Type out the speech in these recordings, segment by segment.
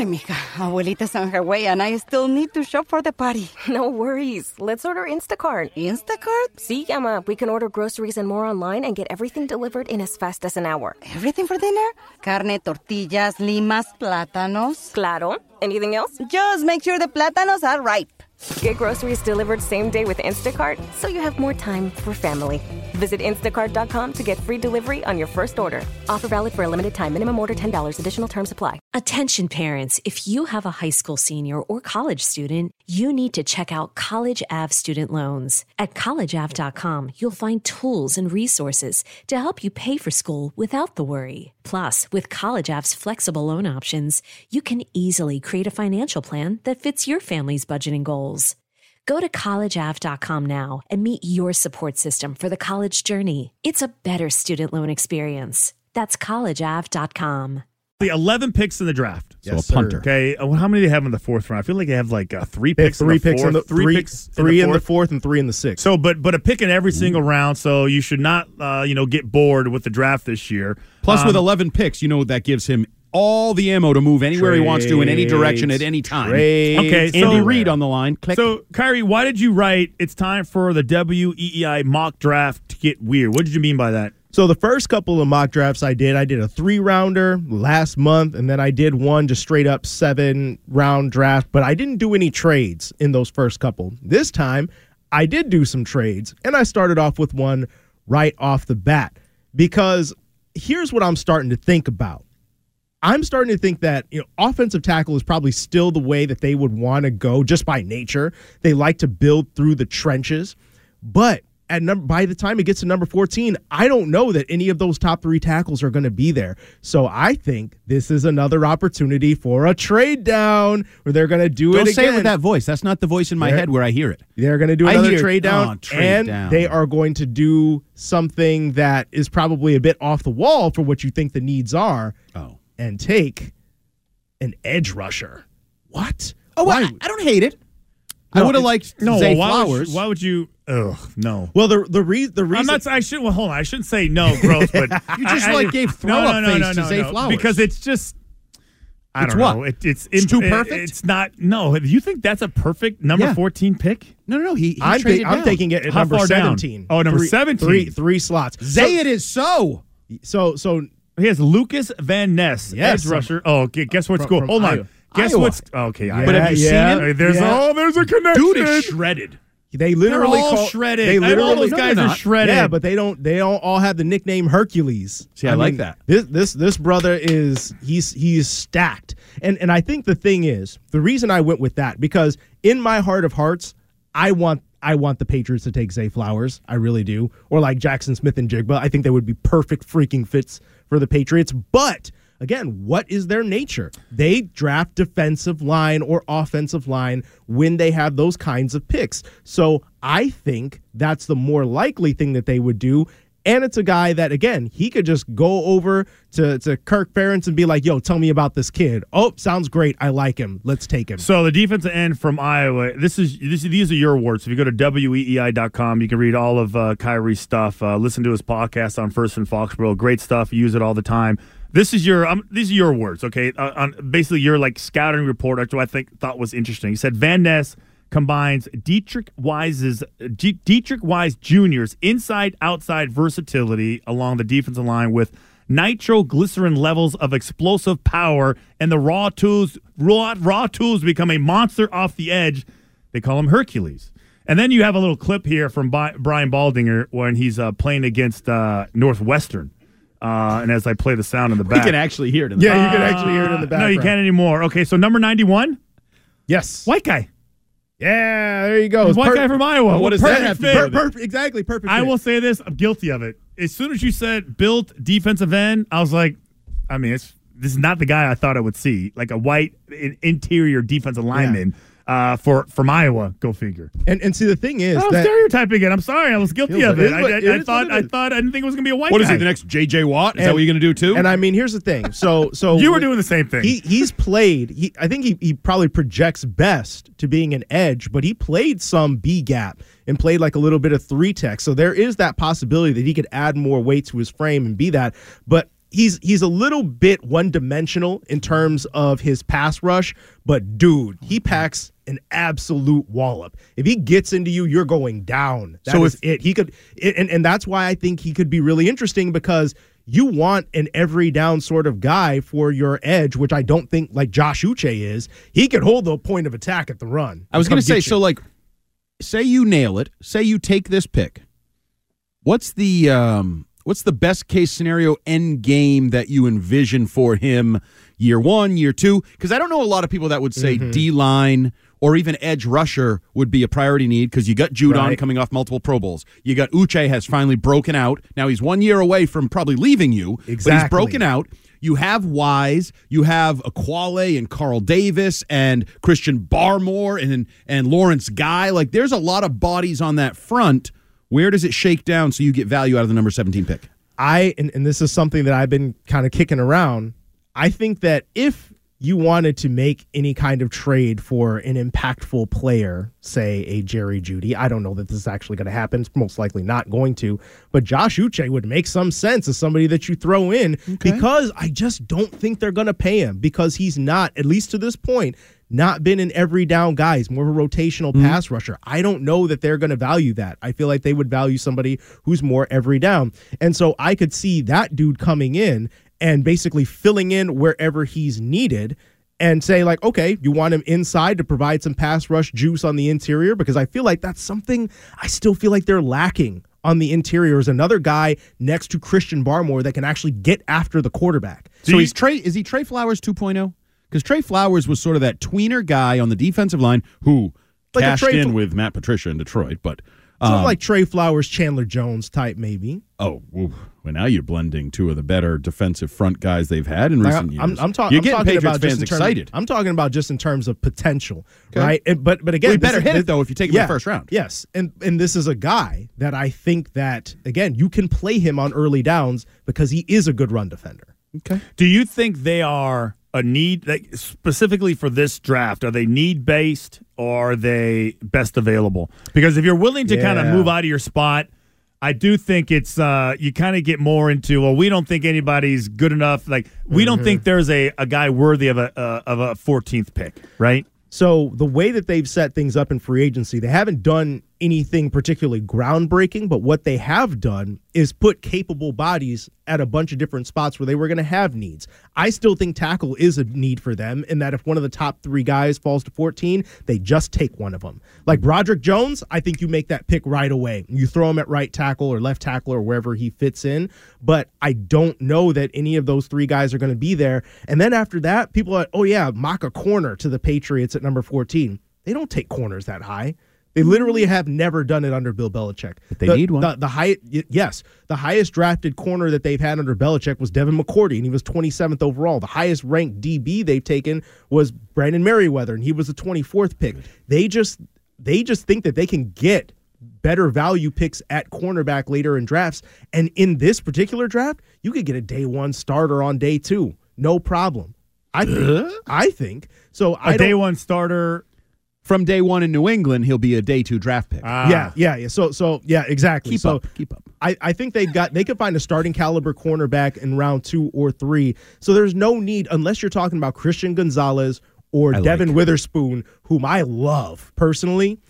Ay, mija, abuelita's on her way and I still need to shop for the party. No worries. Let's order Instacart. Instacart? See, Emma, we can order groceries and more online and get everything delivered in as fast as an hour. Everything for dinner? Carne, tortillas, limas, plátanos. Claro. Anything else? Just make sure the plátanos are ripe. Get groceries delivered same day with Instacart so you have more time for family. Visit instacart.com to get free delivery on your first order. Offer valid for a limited time. Minimum order $10. Additional terms apply. Attention parents, if you have a high school senior or college student, you need to check out College Ave student loans. At collegeave.com, you'll find tools and resources to help you pay for school without the worry. Plus, with College Ave's flexible loan options, you can easily create a financial plan that fits your family's budgeting goals. Go to collegeave.com now and meet your support system for the college journey. It's a better student loan experience. That's collegeave.com. The 11 picks in the draft. Yes, so a punter. sir. Okay. uh, How many do they have in the fourth round? I feel like they have like uh, three picks. three in the picks fourth, in the three, three, picks in three the in the fourth. fourth and three in the sixth. So, but but a pick in every single round. So you should not, uh, you know, get bored with the draft this year. Plus, with Um, 11 picks, you know that gives him all the ammo to move anywhere he wants to in any direction at any time. Okay, Andy so- Reid on the line. Click. So, Khari, why did you write it's time for the WEEI mock draft to get weird? What did you mean by that? So the first couple of mock drafts I did, I did a three rounder last month, and then I did one just straight up seven round draft, but I didn't do any trades in those first couple. This time I did do some trades, and I started off with one right off the bat because here's what I'm starting to think about. I'm starting to think that you know offensive tackle is probably still the way that they would want to go just by nature. They like to build through the trenches, but at number by the time it gets to number 14, I don't know that any of those top 3 tackles are going to be there. So I think this is another opportunity for a trade down where they're going to do Don't it say again. it with that voice. That's not the voice in my They're- head where I hear it. They're going to do another hear- trade down, oh, trade and down. they are going to do something that is probably a bit off the wall for what you think the needs are. Oh, and take an edge rusher. What? Oh, I, I don't hate it. I would have liked No, Zay why Flowers. Would why would you? Ugh, no. Well, the the, re- the I'm reason not. I should. Well, hold on. I shouldn't say no, gross. But You just, I- I- like, gave throw-up face to Zay Flowers. because it's just. I It's don't what? know. It, it's It's too it- perfect? It's not. No. You think that's a perfect number Yeah. 14 pick? no, no, no. He, he I'm, traded ta- I'm taking it at How number far down? 17. Oh, number Three- 17. Three three slots. Say it is so. So so He has Lukas Van Ness, Yes. edge rusher. Oh, okay. Guess what From- school? from Hold on. Guess Iowa. what's? Okay. Yeah, but have you yeah, seen him? There's yeah. oh, there's a connection. Dude is shredded. They literally all call, shredded. They literally, All those guys they're shredded. Yeah, but they don't. They don't all have the nickname Hercules. See, I like that. This this this brother is he's he's stacked, and and I think the thing is the reason I went with that because in my heart of hearts, I want I want the Patriots to take Zay Flowers. I really do, or like Jaxon Smith-Njigba. I think they would be perfect freaking fits for the Patriots, but. Again, what is their nature? They draft defensive line or offensive line when they have those kinds of picks. So I think that's the more likely thing that they would do. And it's a guy that, again, he could just go over to, to Kirk Ferentz and be like, yo, tell me about this kid. Oh, sounds great. I like him. Let's take him. So the defensive end from Iowa. This is this these are your awards. If you go to weei.com, you can read all of uh, Khari's stuff. Uh, listen to his podcast on First and Foxborough. Great stuff. Use it all the time. This is your um, these are your words, okay? Uh, on basically your like scouting report, which I think thought was interesting. He said Van Ness combines Deatrich Wise's D- Deatrich Wise Jr.'s inside outside versatility along the defensive line with nitroglycerin levels of explosive power and the raw tools raw, raw tools become a monster off the edge. They call him Hercules. And then you have a little clip here from Bi- Brian Baldinger when he's uh, playing against uh, Northwestern. Uh, and as I play the sound in the back, can actually hear it in the yeah, you can actually hear it in the Uh, No, you can't anymore. Okay, so number ninety-one, Yes. white guy. Yeah, there you go. It's White guy from Iowa. what does that have to per- per- exactly. Perfect. I fit. will say this: I'm guilty of it. As soon as you said built defensive end, I was like, I mean, it's this is not the guy I thought I would see, like a white in- interior defensive lineman uh, for from Iowa. Go figure. And and see the thing is I'm that stereotyping it. I'm sorry. I was guilty of is it. I, what- I, it I thought. it I thought. I didn't think it was going to be a white What guy. is he, the next J.J. Watt? Is that And- what you're going to do too? And I mean, here's the thing. So so You were doing the same thing. He he's played. He I think he he probably projects best to being an edge, but he played some B gap and played like a little bit of three tech. So there is that possibility that he could add more weight to his frame and be that. But he's he's a little bit one dimensional in terms of his pass rush. But dude, he packs an absolute wallop. If he gets into you, you're going down. That So is if- it. He could, it, and and that's why I think he could be really interesting because you want an every down sort of guy for your edge, which I don't think like Josh Uche is. He could hold the point of attack at the run. I was going to say, so like, say you nail it. Say you take this pick. What's the um, what's the best case scenario end game that you envision for him year one, year two? Because I don't know a lot of people that would say Mm-hmm. D line or even edge rusher would be a priority need because you got Judon Right. coming off multiple Pro Bowls. You got Uche has finally broken out. Now he's one year away from probably leaving you, but he's broken out. You have Wise, you have Ekuale and Carl Davis and Christian Barmore and and Lawrence Guy. Like there's a lot of bodies on that front. Where does it shake down so you get value out of the number 17 pick? I and, and this is something that I've been kind of kicking around. I think that if you wanted to make any kind of trade for an impactful player, say a Jerry Jeudy, I don't know that this is actually going to happen. It's most likely not going to, but Josh Uche would make some sense as somebody that you throw in because I just don't think they're going to pay him because he's not, at least to this point, not been an every down guy. He's more of a rotational mm-hmm. pass rusher. I don't know that they're going to value that. I feel like they would value somebody who's more every down. And so I could see that dude coming in and basically filling in wherever he's needed and say like okay you want him inside to provide some pass rush juice on the interior because i feel like that's something i still feel like they're lacking on the interior is another guy next to christian barmore that can actually get after the quarterback So he's Trey is he Trey Flowers 2.0? Because Trey Flowers was sort of that tweener guy on the defensive line who Like cashed in Fl- with Matt Patricia in Detroit, but sort of um, like trey flowers chandler jones type maybe Oh, oof. Well, now you're blending two of the better defensive front guys they've had in recent years. I'm, I'm, talking. You're I'm talking Patriots about just fans in terms, excited. I'm talking about just in terms of potential, Okay. right? And, but but again, Well, you this better is- hit it, though, if you take him in the first round. Yes, and and this is a guy that I think that again you can play him on early downs because he is a good run defender. Okay. Do you think they are a need, like specifically for this draft? Are they need based or are they best available? Because if you're willing to kind of move out of your spot, I do think it's uh, you kind of get more into well, we don't think anybody's good enough. Like we don't think there's a, a guy worthy of a uh, of a 14th pick, right? So the way that they've set things up in free agency, they haven't done anything particularly groundbreaking, but what they have done is put capable bodies at a bunch of different spots where they were going to have needs. I still think tackle is a need for them, in that if one of the top three guys falls to 14, they just take one of them. Like Broderick Jones, I think you make that pick right away. You throw him at right tackle or left tackle or wherever he fits in, but I don't know that any of those three guys are going to be there. And then after that, people are, oh yeah, mock a corner to the Patriots at number 14. They don't take corners that high. They literally have never done it under Bill Belichick. But they the, need one. The, the high, yes, the highest drafted corner that they've had under Belichick was Devin McCourty, and he was 27th overall. The highest ranked DB they've taken was Brandon Meriweather, and he was the 24th pick. They just they just think that they can get better value picks at cornerback later in drafts. And in this particular draft, you could get a day one starter on day two, no problem. I think. I think so. A I day one starter. From day one in New England, he'll be a day two draft pick. Ah. Yeah, yeah, yeah. So, so yeah, exactly. Keep so, up, keep up. I, I think they've got they could find a starting caliber cornerback in round two or three. So there's no need unless you're talking about Christian Gonzalez or I Devin like. Witherspoon, whom I love personally.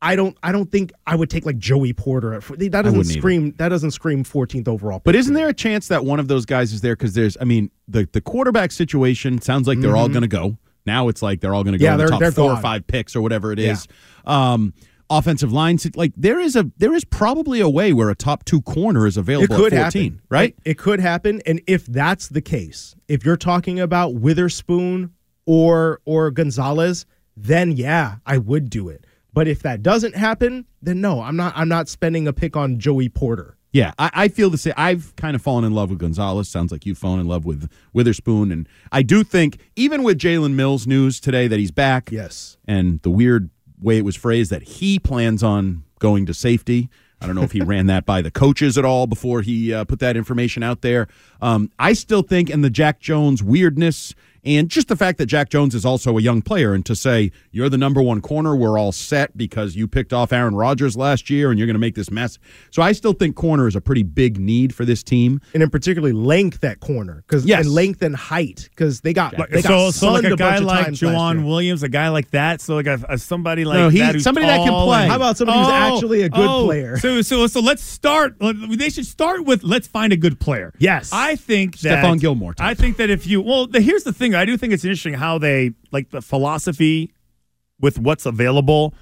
I don't I don't think I would take like Joey Porter. At, that doesn't wouldn't either. scream that doesn't scream 14th overall. But isn't there a chance that one of those guys is there? Because there's, I mean, the the quarterback situation sounds like they're all going to go. Now it's like they're all going to go. Yeah, in the top four or five picks or whatever it is. Um, offensive line, like there is a there is probably a way where a top two corner is it available could at fourteen, happen, right? It, it could happen, and if that's the case, if you're talking about Witherspoon or or Gonzalez, then yeah, I would do it. But if that doesn't happen, then no, I'm not. I'm not spending a pick on Joey Porter. Yeah, I, I feel the same. I've kind of fallen in love with Gonzalez. Sounds like you've fallen in love with Witherspoon, and I do think even with Jalen Mills news today that he's back, Yes. and the weird way it was phrased that he plans on going to safety. I don't know if he ran that by the coaches at all before he uh, put that information out there. Um, I still think, in the Jack Jones weirdness, and just the fact that Jack Jones is also a young player, and to say you're the number one corner, we're all set because you picked off Aaron Rodgers last year, and you're going to make this mess. So I still think corner is a pretty big need for this team. and in particularly length at corner because Yes. and length and height because they got they so, got so like sunned a guy bunch of like times last Joejuan. Williams, a guy like that. So like a, a somebody like No, he- that who's somebody that can play. and- How about somebody who's actually a good player? So so so let's start. They should start with let's find a good player. Yes. I think that Stephon Gilmore type. I think that if you well, the, here's the thing. I do think it's interesting how they like the philosophy with what's available.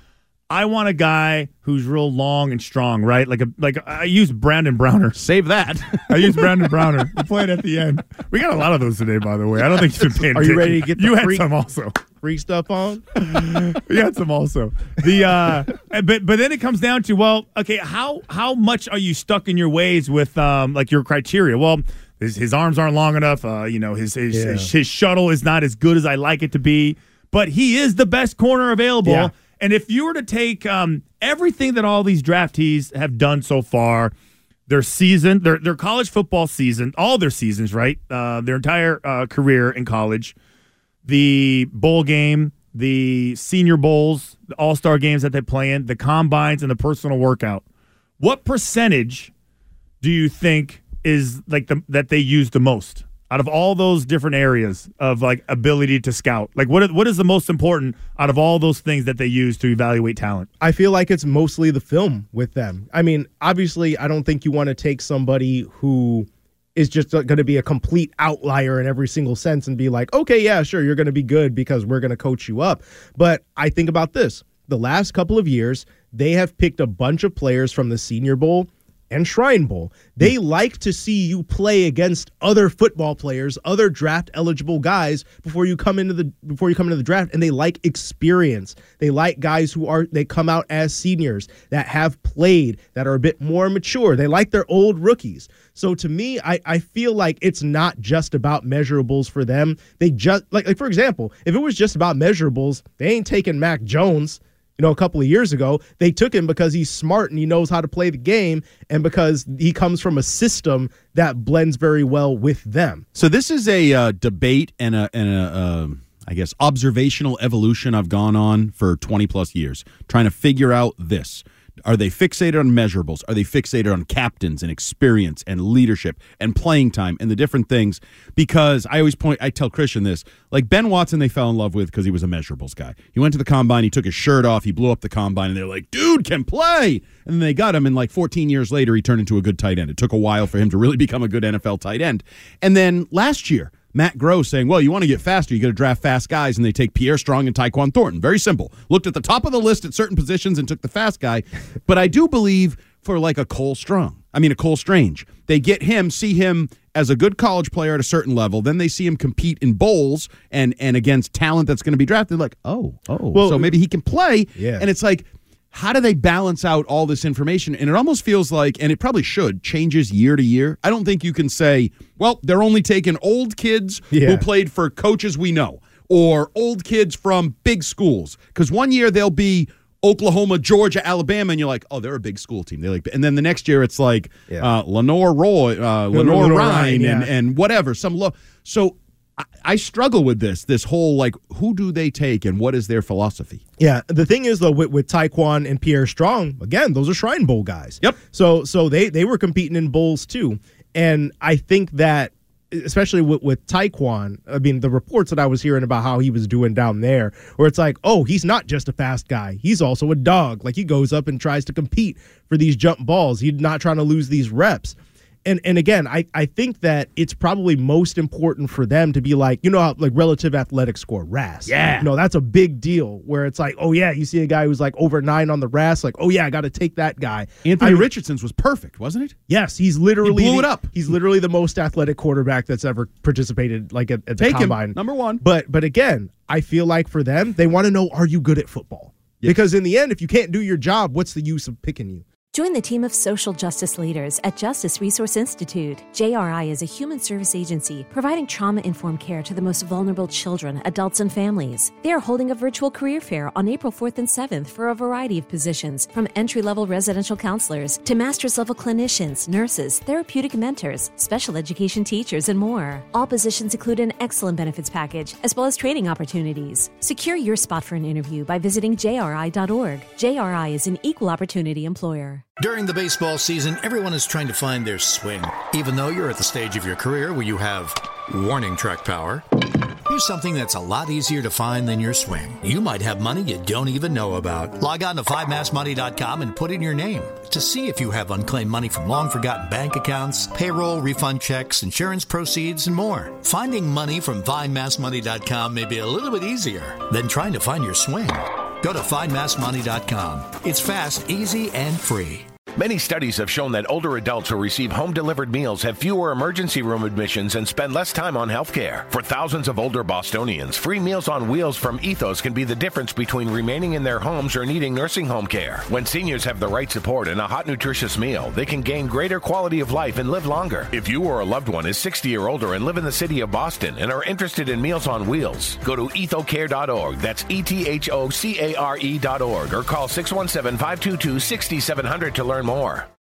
I want a guy who's real long and strong, right? Like a like I use Brandon Browner. Save that. I use Brandon Browner. We played at the end. We got a lot of those today, by the way. I don't think you've been paying Are you attention. ready to get the You had free- some also. free stuff on. We had some also. The uh but but then it comes down to well, okay, how how much are you stuck in your ways with um like your criteria? Well, his, his arms aren't long enough. Uh, you know, his his, Yeah. his his shuttle is not as good as I like it to be. But he is the best corner available. Yeah. And if you were to take um everything that all these draftees have done so far, their season, their their college football season, all their seasons, right? Uh, their entire uh, career in college, the bowl game, the senior bowls, the all star games that they play in, the combines, and the personal workout. What percentage do you think is like the that they use the most out of all those different areas of like ability to scout? Like what what is the most important out of all those things that they use to evaluate talent? I feel like it's mostly the film with them. I mean, obviously, I don't think you want to take somebody who is just uh, going to be a complete outlier in every single sense and be like, okay, yeah, sure, you're going to be good because we're going to coach you up. But I think about this the last couple of years, they have picked a bunch of players from the Senior Bowl and Shrine Bowl. They hmm. like to see you play against other football players, other draft eligible guys before you come into the before you come into the draft and they like experience. They like guys who are they come out as seniors that have played, that are a bit more mature. They like their old rookies. So to me, I, I feel like it's not just about measurables for them. They just like like for example, if it was just about measurables, they ain't taking Mac Jones you know, a couple of years ago. They took him because he's smart and he knows how to play the game and because he comes from a system that blends very well with them. So this is a uh, debate and a and a um I guess observational evolution I've gone on for 20 plus years trying to figure out this. Are they fixated on measurables? Are they fixated on captains and experience and leadership and playing time and the different things? Because I always point, I tell Christian this, like Ben Watson, they fell in love with because he was a measurables guy. He went to the combine, he took his shirt off, he blew up the combine, and they're like, dude can play. And then they got him, and like 14 years later, he turned into a good tight end. It took a while for him to really become a good NFL tight end. And then last year, Matt Gross saying, well, you want to get faster, you got to draft fast guys, and they take Pierre Strong and Tyquan Thornton. Very simple. Looked at the top of the list at certain positions and took the fast guy. But I do believe for like a Cole Strong, I mean, a Cole Strange, they get him, see him as a good college player at a certain level. Then they see him compete in bowls and and against talent that's going to be drafted. Like, oh, oh, Well, so maybe he can play. Yeah. And it's like, how do they balance out all this information? And it almost feels like, and it probably should, changes year to year. I don't think you can say, well, they're only taking old kids Yeah. who played for coaches we know or old kids from big schools. Because one year they'll be Oklahoma, Georgia, Alabama, and you're like, oh, they're a big school team. They like, and then the next year it's like Yeah. uh, Lenore Roy, uh, Lenore, Lenore Ryan, Ryan, and, yeah. and whatever, some low. So I, I struggle with this. This whole like, who do they take and what is their philosophy? Yeah, the thing is though with, with Tyquan and Pierre Strong, again, those are Shrine Bowl guys. Yep. So so they they were competing in bowls too, and I think that especially with with Tyquan, I mean the reports that I was hearing about how he was doing down there, where it's like, oh, he's not just a fast guy, he's also a dog. Like he goes up and tries to compete for these jump balls. He's not trying to lose these reps. And and again, I, I think that it's probably most important for them to be like, you know, how, like relative athletic score, RAS. Yeah. You know, that's a big deal where it's like, oh yeah, you see a guy who's like over nine on the RAS, like, oh yeah, I got to take that guy. Anthony I mean, Richardson's was perfect, wasn't it? Yes, he's literally He blew the- it up. He's literally the most athletic quarterback that's ever participated like at, at the Take him, combine. number one. But but again, I feel like for them, they want to know are you good at football? Because in the end, if you can't do your job, what's the use of picking you? Join the team of social justice leaders at Justice Resource Institute. JRI is a human service agency providing trauma informed care to the most vulnerable children, adults, and families. They are holding a virtual career fair on April 4th and 7th for a variety of positions, from entry level residential counselors to master's level clinicians, nurses, therapeutic mentors, special education teachers, and more. All positions include an excellent benefits package as well as training opportunities. Secure your spot for an interview by visiting jri.org. JRI is an equal opportunity employer. During the baseball season, everyone is trying to find their swing. Even though you're at the stage of your career where you have warning track power, here's something that's a lot easier to find than your swing. You might have money you don't even know about. Log on to findmassmoney.com and put in your name to see if you have unclaimed money from long forgotten bank accounts, payroll, refund checks, insurance proceeds, and more. Finding money from findmassmoney.com may be a little bit easier than trying to find your swing. Go to findmassmoney.com. It's fast, easy, and free. Many studies have shown that older adults who receive home delivered meals have fewer emergency room admissions and spend less time on health care. For thousands of older Bostonians, free Meals on Wheels from Ethos can be the difference between remaining in their homes or needing nursing home care. When seniors have the right support and a hot, nutritious meal, they can gain greater quality of life and live longer. If you or a loved one is 60 or older and live in the city of Boston and are interested in Meals on Wheels, go to ethocare.org. That's E T H O C A R E.org or call 617 522 6700 to learn more.